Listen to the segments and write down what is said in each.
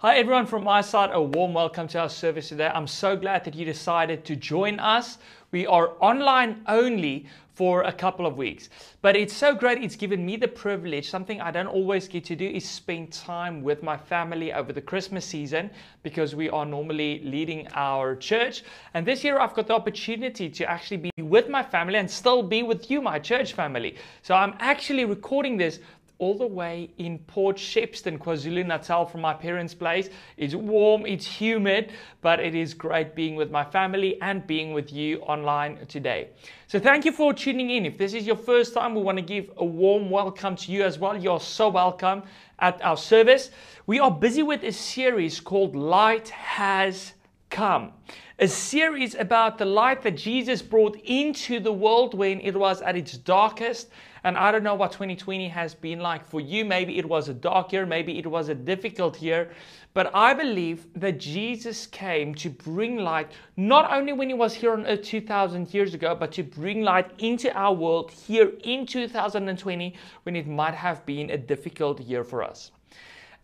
Hi, everyone, from my side, a warm welcome to our service today. I'm so glad that you decided to join us. We are online only for a couple of weeks, but it's so great. It's given me the privilege, something I don't always get to do, is spend time with my family over the Christmas season because we are normally leading our church. And this year, I've got the opportunity to actually be with my family and still be with you, my church family. So I'm actually recording this all the way in Port Shepstone, KwaZulu Natal, from my parents' place. It's warm, it's humid, but it is great being with my family and being with you online today. So, thank you for tuning in. If this is your first time, we want to give a warm welcome to you as well. You're so welcome at our service. We are busy with a series called Light Has Come a series about the light that Jesus brought into the world when it was at its darkest. And I don't know what 2020 has been like for you. Maybe it was a dark year, maybe it was a difficult year. But I believe that Jesus came to bring light, not only when he was here on earth 2,000 years ago, but to bring light into our world here in 2020 when it might have been a difficult year for us.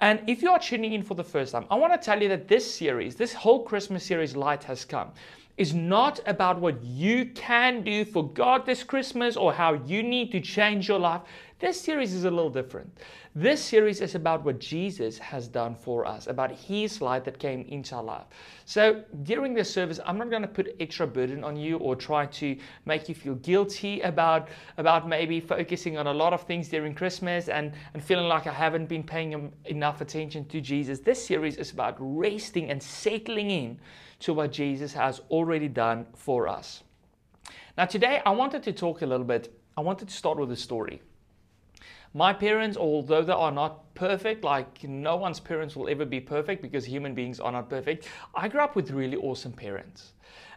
And if you are tuning in for the first time, I want to tell you that this series, this whole Christmas series, Light Has Come, is not about what you can do for God this Christmas or how you need to change your life. This series is a little different. This series is about what Jesus has done for us, about His light that came into our life. So during this service, I'm not going to put extra burden on you or try to make you feel guilty about, about maybe focusing on a lot of things during Christmas and, and feeling like I haven't been paying enough attention to Jesus. This series is about resting and settling in to what Jesus has already done for us. Now, today I wanted to talk a little bit, I wanted to start with a story. My parents, although they are not perfect, like no one's parents will ever be perfect because human beings are not perfect, I grew up with really awesome parents.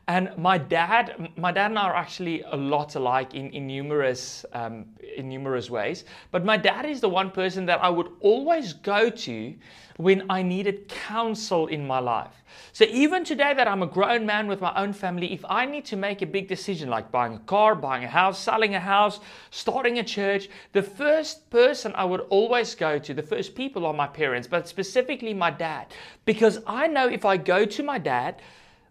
And my dad, my dad and I are actually a lot alike in, in numerous um, in numerous ways. But my dad is the one person that I would always go to when I needed counsel in my life. So even today that I'm a grown man with my own family, if I need to make a big decision like buying a car, buying a house, selling a house, starting a church, the first person I would always go to, the first people are my parents, but specifically my dad, because I know if I go to my dad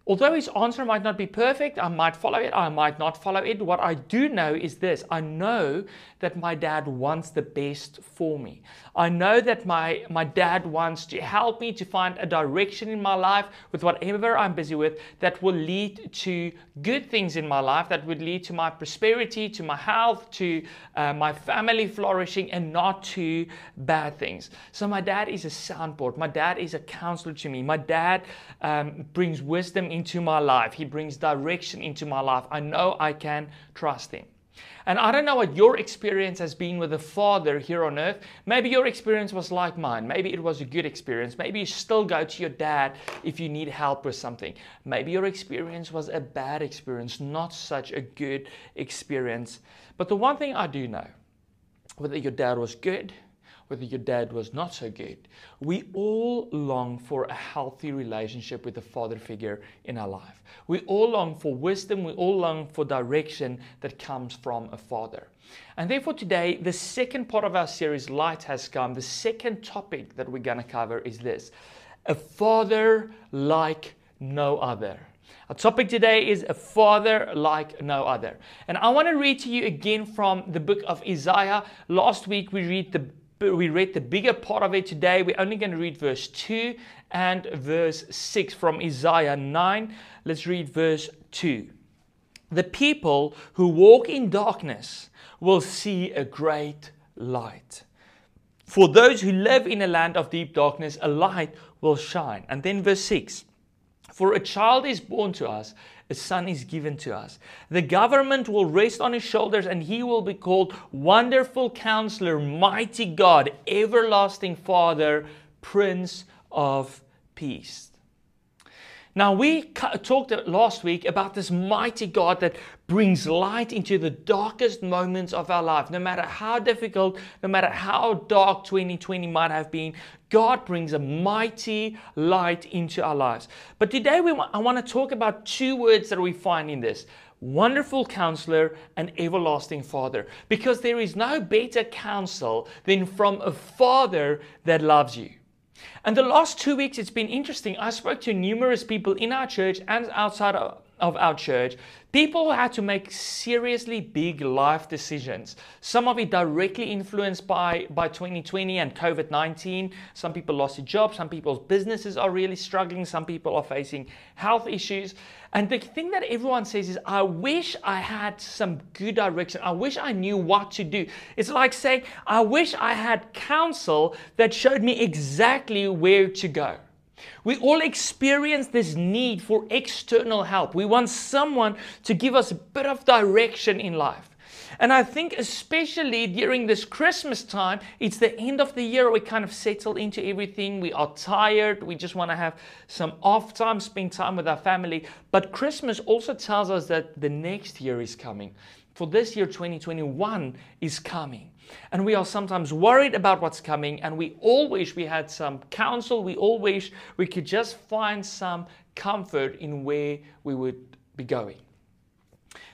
Although his answer might not be perfect, I might follow it, I might not follow it. What I do know is this I know that my dad wants the best for me. I know that my, my dad wants to help me to find a direction in my life with whatever I'm busy with that will lead to good things in my life, that would lead to my prosperity, to my health, to uh, my family flourishing, and not to bad things. So, my dad is a soundboard. My dad is a counselor to me. My dad um, brings wisdom into my life, he brings direction into my life. I know I can trust him. And I don't know what your experience has been with a father here on earth. Maybe your experience was like mine. Maybe it was a good experience. Maybe you still go to your dad if you need help with something. Maybe your experience was a bad experience, not such a good experience. But the one thing I do know, whether your dad was good whether your dad was not so good. We all long for a healthy relationship with a father figure in our life. We all long for wisdom, we all long for direction that comes from a father. And therefore, today, the second part of our series, Light Has Come, the second topic that we're going to cover is this a father like no other. Our topic today is a father like no other. And I want to read to you again from the book of Isaiah. Last week we read the we read the bigger part of it today. We're only going to read verse 2 and verse 6 from Isaiah 9. Let's read verse 2. The people who walk in darkness will see a great light. For those who live in a land of deep darkness, a light will shine. And then verse 6 For a child is born to us, a son is given to us. The government will rest on his shoulders, and he will be called Wonderful Counselor, Mighty God, Everlasting Father, Prince of Peace. Now, we talked last week about this mighty God that brings light into the darkest moments of our life. No matter how difficult, no matter how dark 2020 might have been, God brings a mighty light into our lives. But today, we want, I want to talk about two words that we find in this wonderful counselor and everlasting father because there is no better counsel than from a father that loves you And the last two weeks, it's been interesting. I spoke to numerous people in our church and outside of, of our church, people had to make seriously big life decisions. Some of it directly influenced by, by 2020 and COVID 19. Some people lost their jobs, some people's businesses are really struggling, some people are facing health issues. And the thing that everyone says is, I wish I had some good direction. I wish I knew what to do. It's like saying, I wish I had counsel that showed me exactly where to go. We all experience this need for external help. We want someone to give us a bit of direction in life. And I think, especially during this Christmas time, it's the end of the year. We kind of settle into everything. We are tired. We just want to have some off time, spend time with our family. But Christmas also tells us that the next year is coming. For this year, 2021 is coming. And we are sometimes worried about what's coming, and we all wish we had some counsel. We all wish we could just find some comfort in where we would be going.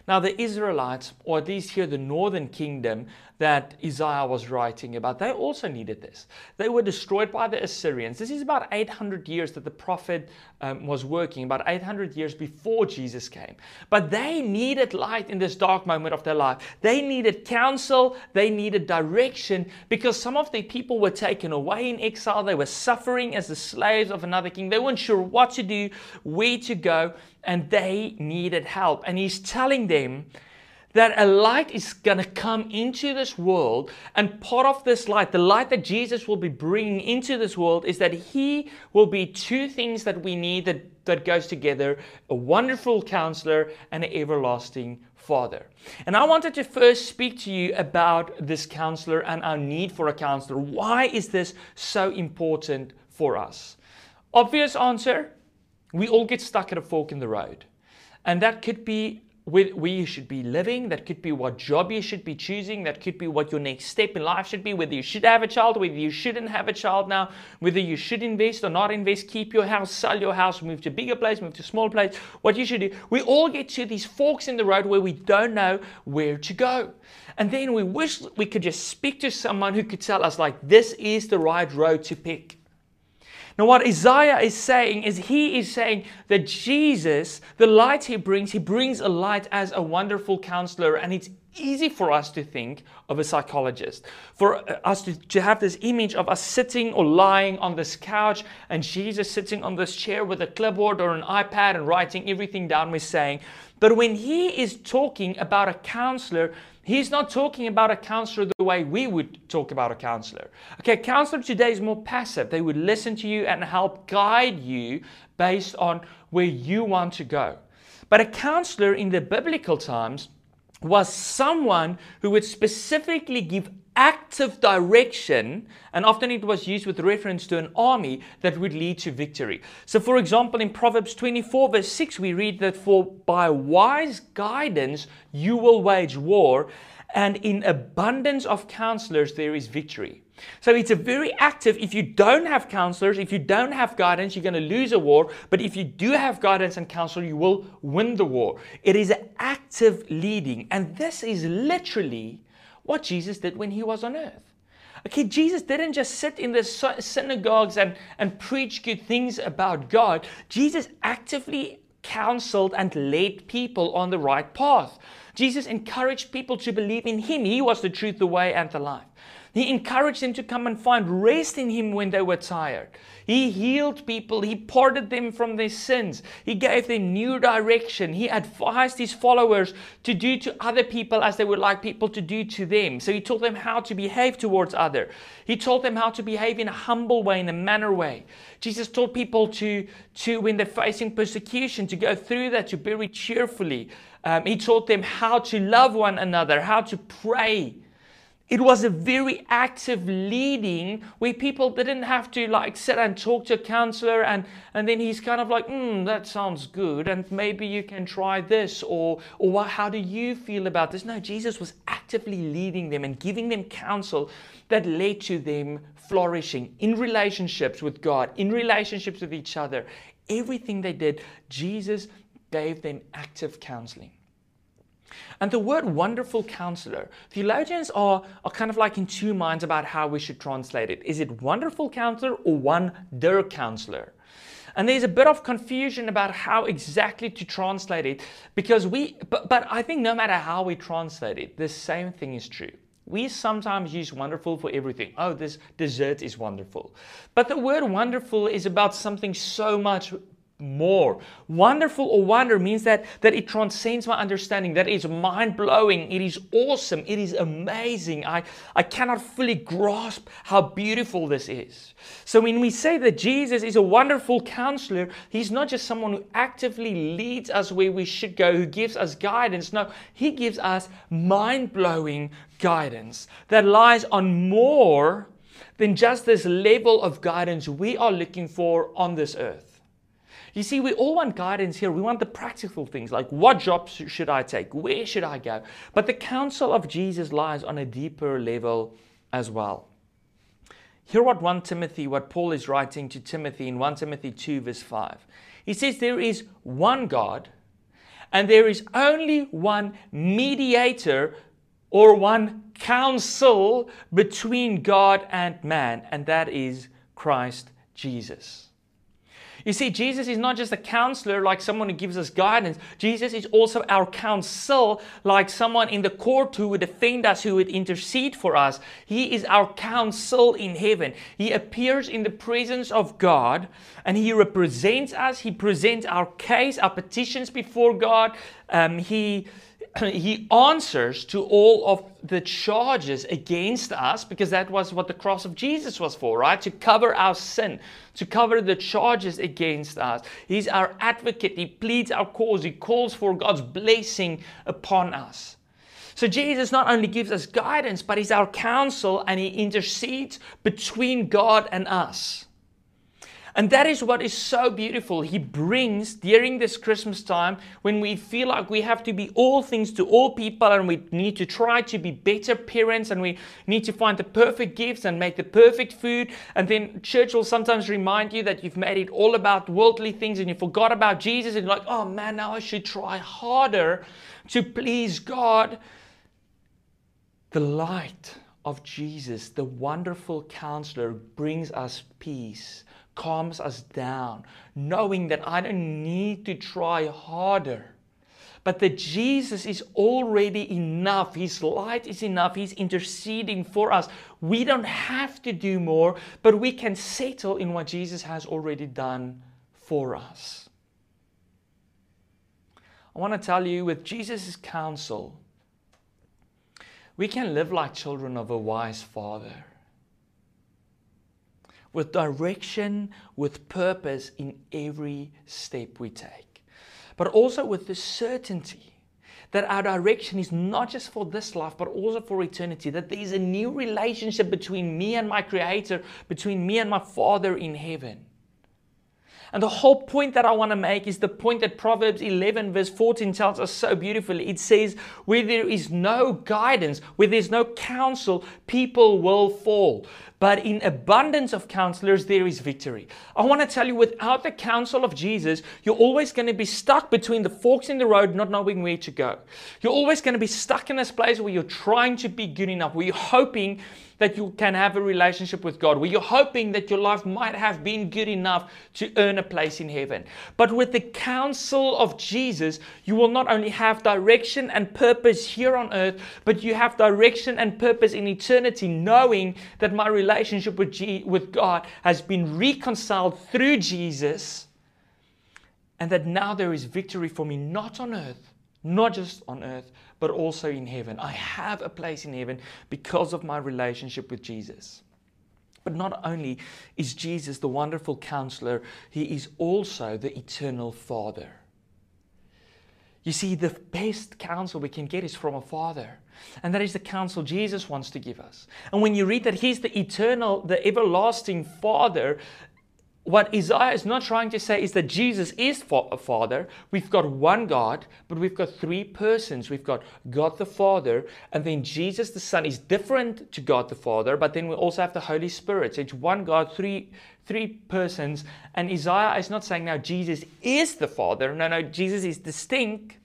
Now, the Israelites, or at least here the northern kingdom that Isaiah was writing about, they also needed this. They were destroyed by the Assyrians. This is about 800 years that the prophet um, was working, about 800 years before Jesus came. But they needed light in this dark moment of their life. They needed counsel, they needed direction, because some of the people were taken away in exile. They were suffering as the slaves of another king. They weren't sure what to do, where to go and they needed help. And he's telling them that a light is going to come into this world. And part of this light, the light that Jesus will be bringing into this world, is that he will be two things that we need that, that goes together a wonderful counselor and an everlasting father. And I wanted to first speak to you about this counselor and our need for a counselor. Why is this so important for us? Obvious answer we all get stuck at a fork in the road. And that could be where you should be living, that could be what job you should be choosing, that could be what your next step in life should be, whether you should have a child, whether you shouldn't have a child now, whether you should invest or not invest, keep your house, sell your house, move to a bigger place, move to a smaller place, what you should do. We all get to these forks in the road where we don't know where to go. And then we wish we could just speak to someone who could tell us, like, this is the right road to pick. Now, what Isaiah is saying is he is saying that Jesus, the light he brings, he brings a light as a wonderful counselor, and it's easy for us to think of a psychologist, for uh, us to, to have this image of us sitting or lying on this couch and Jesus sitting on this chair with a clipboard or an iPad and writing everything down we're saying. But when he is talking about a counselor, He's not talking about a counselor the way we would talk about a counselor. Okay, counselor today is more passive. They would listen to you and help guide you based on where you want to go. But a counselor in the biblical times was someone who would specifically give active direction, and often it was used with reference to an army that would lead to victory. So, for example, in Proverbs 24, verse 6, we read that for by wise guidance you will wage war, and in abundance of counselors there is victory. So it's a very active, if you don't have counselors, if you don't have guidance, you're going to lose a war. But if you do have guidance and counsel, you will win the war. It is active leading. And this is literally what Jesus did when he was on earth. Okay, Jesus didn't just sit in the synagogues and, and preach good things about God. Jesus actively counseled and led people on the right path. Jesus encouraged people to believe in him. He was the truth, the way, and the life. He encouraged them to come and find rest in Him when they were tired. He healed people. He parted them from their sins. He gave them new direction. He advised His followers to do to other people as they would like people to do to them. So He taught them how to behave towards other. He taught them how to behave in a humble way, in a manner way. Jesus taught people to, to when they're facing persecution, to go through that, to it cheerfully. Um, he taught them how to love one another, how to pray. It was a very active leading where people didn't have to like sit and talk to a counselor and, and then he's kind of like, hmm, that sounds good and maybe you can try this or, or what, how do you feel about this? No, Jesus was actively leading them and giving them counsel that led to them flourishing in relationships with God, in relationships with each other. Everything they did, Jesus gave them active counseling. And the word wonderful counselor, theologians are, are kind of like in two minds about how we should translate it. Is it wonderful counselor or wonder counselor? And there's a bit of confusion about how exactly to translate it because we, but, but I think no matter how we translate it, the same thing is true. We sometimes use wonderful for everything. Oh, this dessert is wonderful. But the word wonderful is about something so much more. Wonderful or wonder means that, that it transcends my understanding, that it's mind blowing, it is awesome, it is amazing. I, I cannot fully grasp how beautiful this is. So when we say that Jesus is a wonderful counselor, he's not just someone who actively leads us where we should go, who gives us guidance. No, he gives us mind blowing guidance that lies on more than just this level of guidance we are looking for on this earth. You see, we all want guidance here. We want the practical things like what jobs should I take? Where should I go? But the counsel of Jesus lies on a deeper level as well. Hear what 1 Timothy, what Paul is writing to Timothy in 1 Timothy 2, verse 5. He says, There is one God, and there is only one mediator or one counsel between God and man, and that is Christ Jesus. You see, Jesus is not just a counselor like someone who gives us guidance. Jesus is also our counsel, like someone in the court who would defend us, who would intercede for us. He is our counsel in heaven. He appears in the presence of God and he represents us. He presents our case, our petitions before God. Um, he he answers to all of the charges against us because that was what the cross of Jesus was for, right? To cover our sin, to cover the charges against us. He's our advocate. He pleads our cause. He calls for God's blessing upon us. So Jesus not only gives us guidance, but he's our counsel and he intercedes between God and us. And that is what is so beautiful. He brings during this Christmas time when we feel like we have to be all things to all people and we need to try to be better parents and we need to find the perfect gifts and make the perfect food. And then church will sometimes remind you that you've made it all about worldly things and you forgot about Jesus and you're like, oh man, now I should try harder to please God. The light of Jesus, the wonderful counselor, brings us peace calms us down, knowing that I don't need to try harder. But that Jesus is already enough. His light is enough. He's interceding for us. We don't have to do more, but we can settle in what Jesus has already done for us. I want to tell you with Jesus' counsel, we can live like children of a wise father with direction, with purpose in every step we take. But also with the certainty that our direction is not just for this life, but also for eternity. That there is a new relationship between me and my Creator, between me and my Father in heaven. And the whole point that I want to make is the point that Proverbs 11, verse 14 tells us so beautifully. It says, Where there is no guidance, where there's no counsel, people will fall. But in abundance of counselors, there is victory. I want to tell you, without the counsel of Jesus, you're always going to be stuck between the forks in the road, not knowing where to go. You're always going to be stuck in this place where you're trying to be good enough, where you're hoping that you can have a relationship with God, where you're hoping that your life might have been good enough to earn a place in heaven. But with the counsel of Jesus, you will not only have direction and purpose here on earth, but you have direction and purpose in eternity, knowing that my relationship with, G- with God has been reconciled through Jesus, and that now there is victory for me, not on earth, not just on earth, but also in heaven. I have a place in heaven because of my relationship with Jesus. But not only is Jesus the wonderful counselor, he is also the eternal Father. You see, the best counsel we can get is from a Father. And that is the counsel Jesus wants to give us. And when you read that He's the eternal, the everlasting Father, what Isaiah is not trying to say is that Jesus is a Father. We've got one God, but we've got three persons. We've got God the Father, and then Jesus the Son is different to God the Father, but then we also have the Holy Spirit. So it's one God, three, three persons. And Isaiah is not saying now Jesus is the Father. No, no, Jesus is distinct,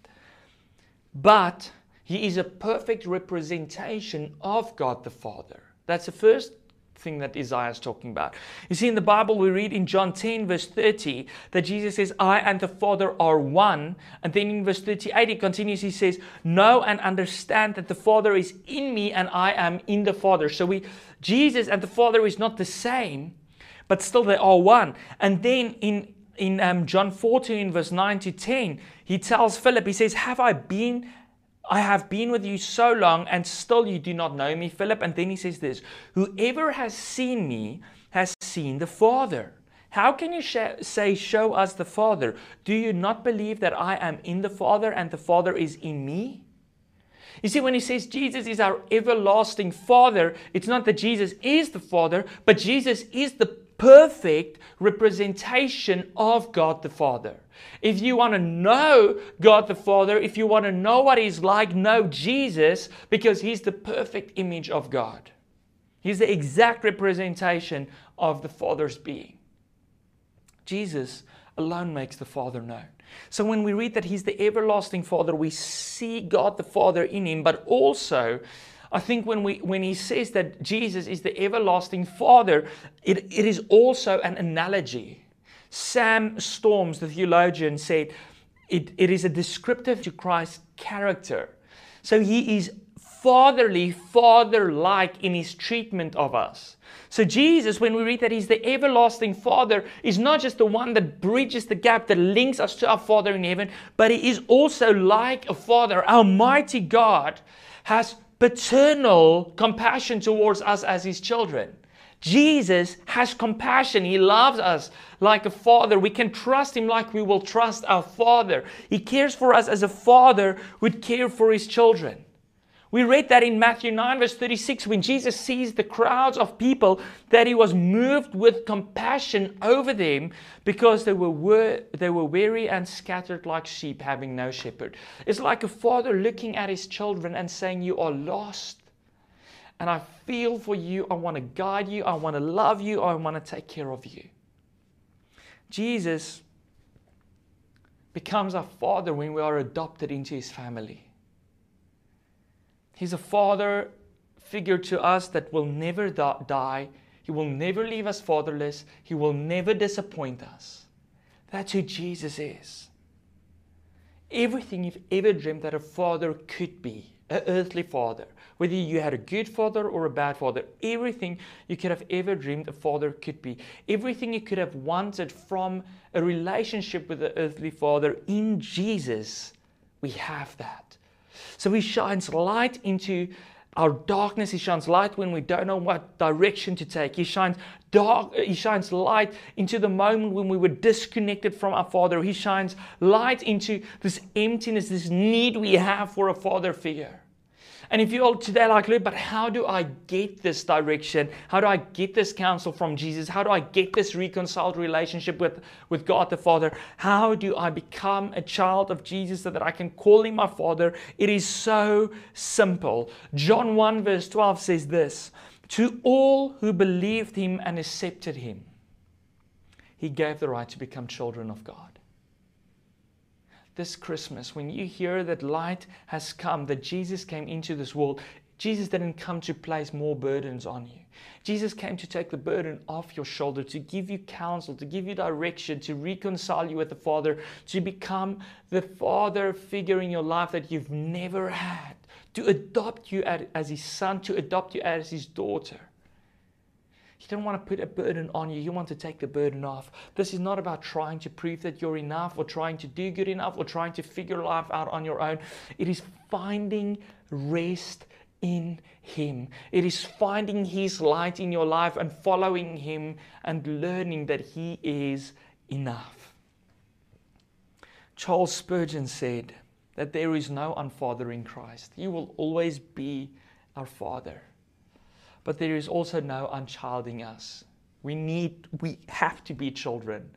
but He is a perfect representation of God the Father. That's the first thing that Isaiah is talking about. You see, in the Bible, we read in John 10, verse 30, that Jesus says, I and the Father are one. And then in verse 38, he continues, he says, Know and understand that the Father is in me and I am in the Father. So we, Jesus and the Father is not the same, but still they are one. And then in in um, John 14, verse 9 to 10, he tells Philip, he says, Have I been I have been with you so long, and still you do not know me, Philip. And then he says this Whoever has seen me has seen the Father. How can you sh- say, Show us the Father? Do you not believe that I am in the Father and the Father is in me? You see, when he says Jesus is our everlasting Father, it's not that Jesus is the Father, but Jesus is the perfect representation of God the Father. If you want to know God the Father, if you want to know what He's like, know Jesus because He's the perfect image of God. He's the exact representation of the Father's being. Jesus alone makes the Father known. So when we read that He's the everlasting Father, we see God the Father in Him, but also I think when, we, when he says that Jesus is the everlasting Father, it, it is also an analogy. Sam Storms, the theologian, said it, it is a descriptive to Christ's character. So he is fatherly, father like in his treatment of us. So, Jesus, when we read that he's the everlasting Father, is not just the one that bridges the gap, that links us to our Father in heaven, but he is also like a Father. Our mighty God has paternal compassion towards us as his children. Jesus has compassion. He loves us like a father. We can trust him like we will trust our father. He cares for us as a father would care for his children. We read that in Matthew 9, verse 36, when Jesus sees the crowds of people, that he was moved with compassion over them because they were, they were weary and scattered like sheep, having no shepherd. It's like a father looking at his children and saying, You are lost. And I feel for you. I want to guide you. I want to love you. I want to take care of you. Jesus becomes our father when we are adopted into his family. He's a father figure to us that will never die. He will never leave us fatherless. He will never disappoint us. That's who Jesus is. Everything you've ever dreamed that a father could be, an earthly father, whether you had a good father or a bad father, everything you could have ever dreamed a father could be, everything you could have wanted from a relationship with the earthly father in Jesus, we have that. So He shines light into our darkness. He shines light when we don't know what direction to take. He shines dark. He shines light into the moment when we were disconnected from our Father. He shines light into this emptiness, this need we have for a Father figure. And if you're today like, but how do I get this direction? How do I get this counsel from Jesus? How do I get this reconciled relationship with, with God the Father? How do I become a child of Jesus so that I can call him my Father? It is so simple. John 1, verse 12 says this To all who believed him and accepted him, he gave the right to become children of God this Christmas, when you hear that light has come, that Jesus came into this world, Jesus didn't come to place more burdens on you. Jesus came to take the burden off your shoulder, to give you counsel, to give you direction, to reconcile you with the Father, to become the Father figure in your life that you've never had, to adopt you as His son, to adopt you as His daughter. He didn't want to put a burden on you. You want to take the burden off. This is not about trying to prove that you're enough or trying to do good enough or trying to figure life out on your own. It is finding rest in Him. It is finding His light in your life and following Him and learning that He is enough. Charles Spurgeon said that there is no unfather in Christ. He will always be our Father but there is also no unchilding us. We need, we have to be children.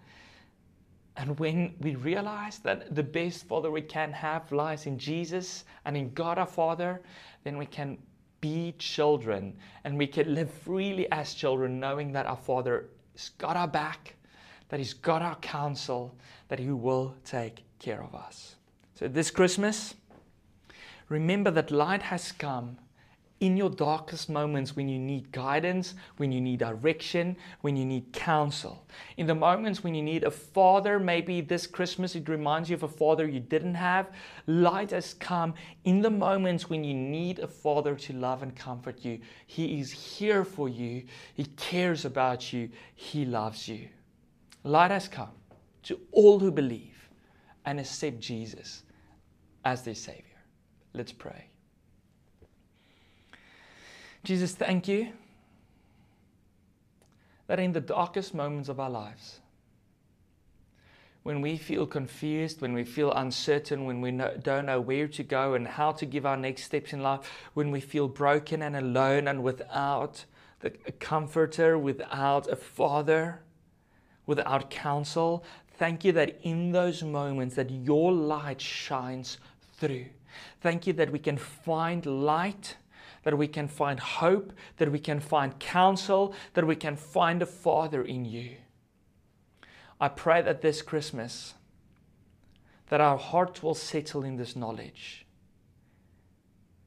And when we realize that the best Father we can have lies in Jesus and in God our Father, then we can be children and we can live freely as children, knowing that our Father has got our back, that He's got our counsel, that He will take care of us. So this Christmas, Remember that light has come in your darkest moments when you need guidance, when you need direction, when you need counsel. In the moments when you need a father, maybe this Christmas it reminds you of a father you didn't have. Light has come in the moments when you need a father to love and comfort you. He is here for you, He cares about you, He loves you. Light has come to all who believe and accept Jesus as their Savior. Let's pray. Jesus, thank you that in the darkest moments of our lives, when we feel confused, when we feel uncertain, when we know, don't know where to go and how to give our next steps in life, when we feel broken and alone and without the, a comforter, without a father, without counsel, thank you that in those moments that your light shines through. Thank you that we can find light that we can find hope, that we can find counsel, that we can find a Father in you. I pray that this Christmas, that our hearts will settle in this knowledge.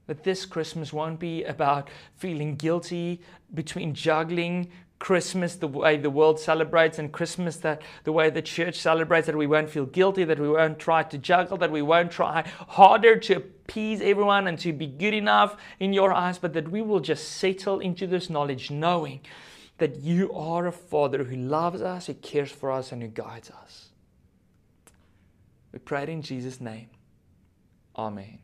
That this Christmas won't be about feeling guilty between juggling Christmas the way the world celebrates and Christmas that the way the church celebrates, that we won't feel guilty, that we won't try to juggle, that we won't try harder to appease everyone and to be good enough in your eyes, but that we will just settle into this knowledge knowing that you are a Father who loves us, who cares for us, and who guides us. We pray it in Jesus' name. Amen.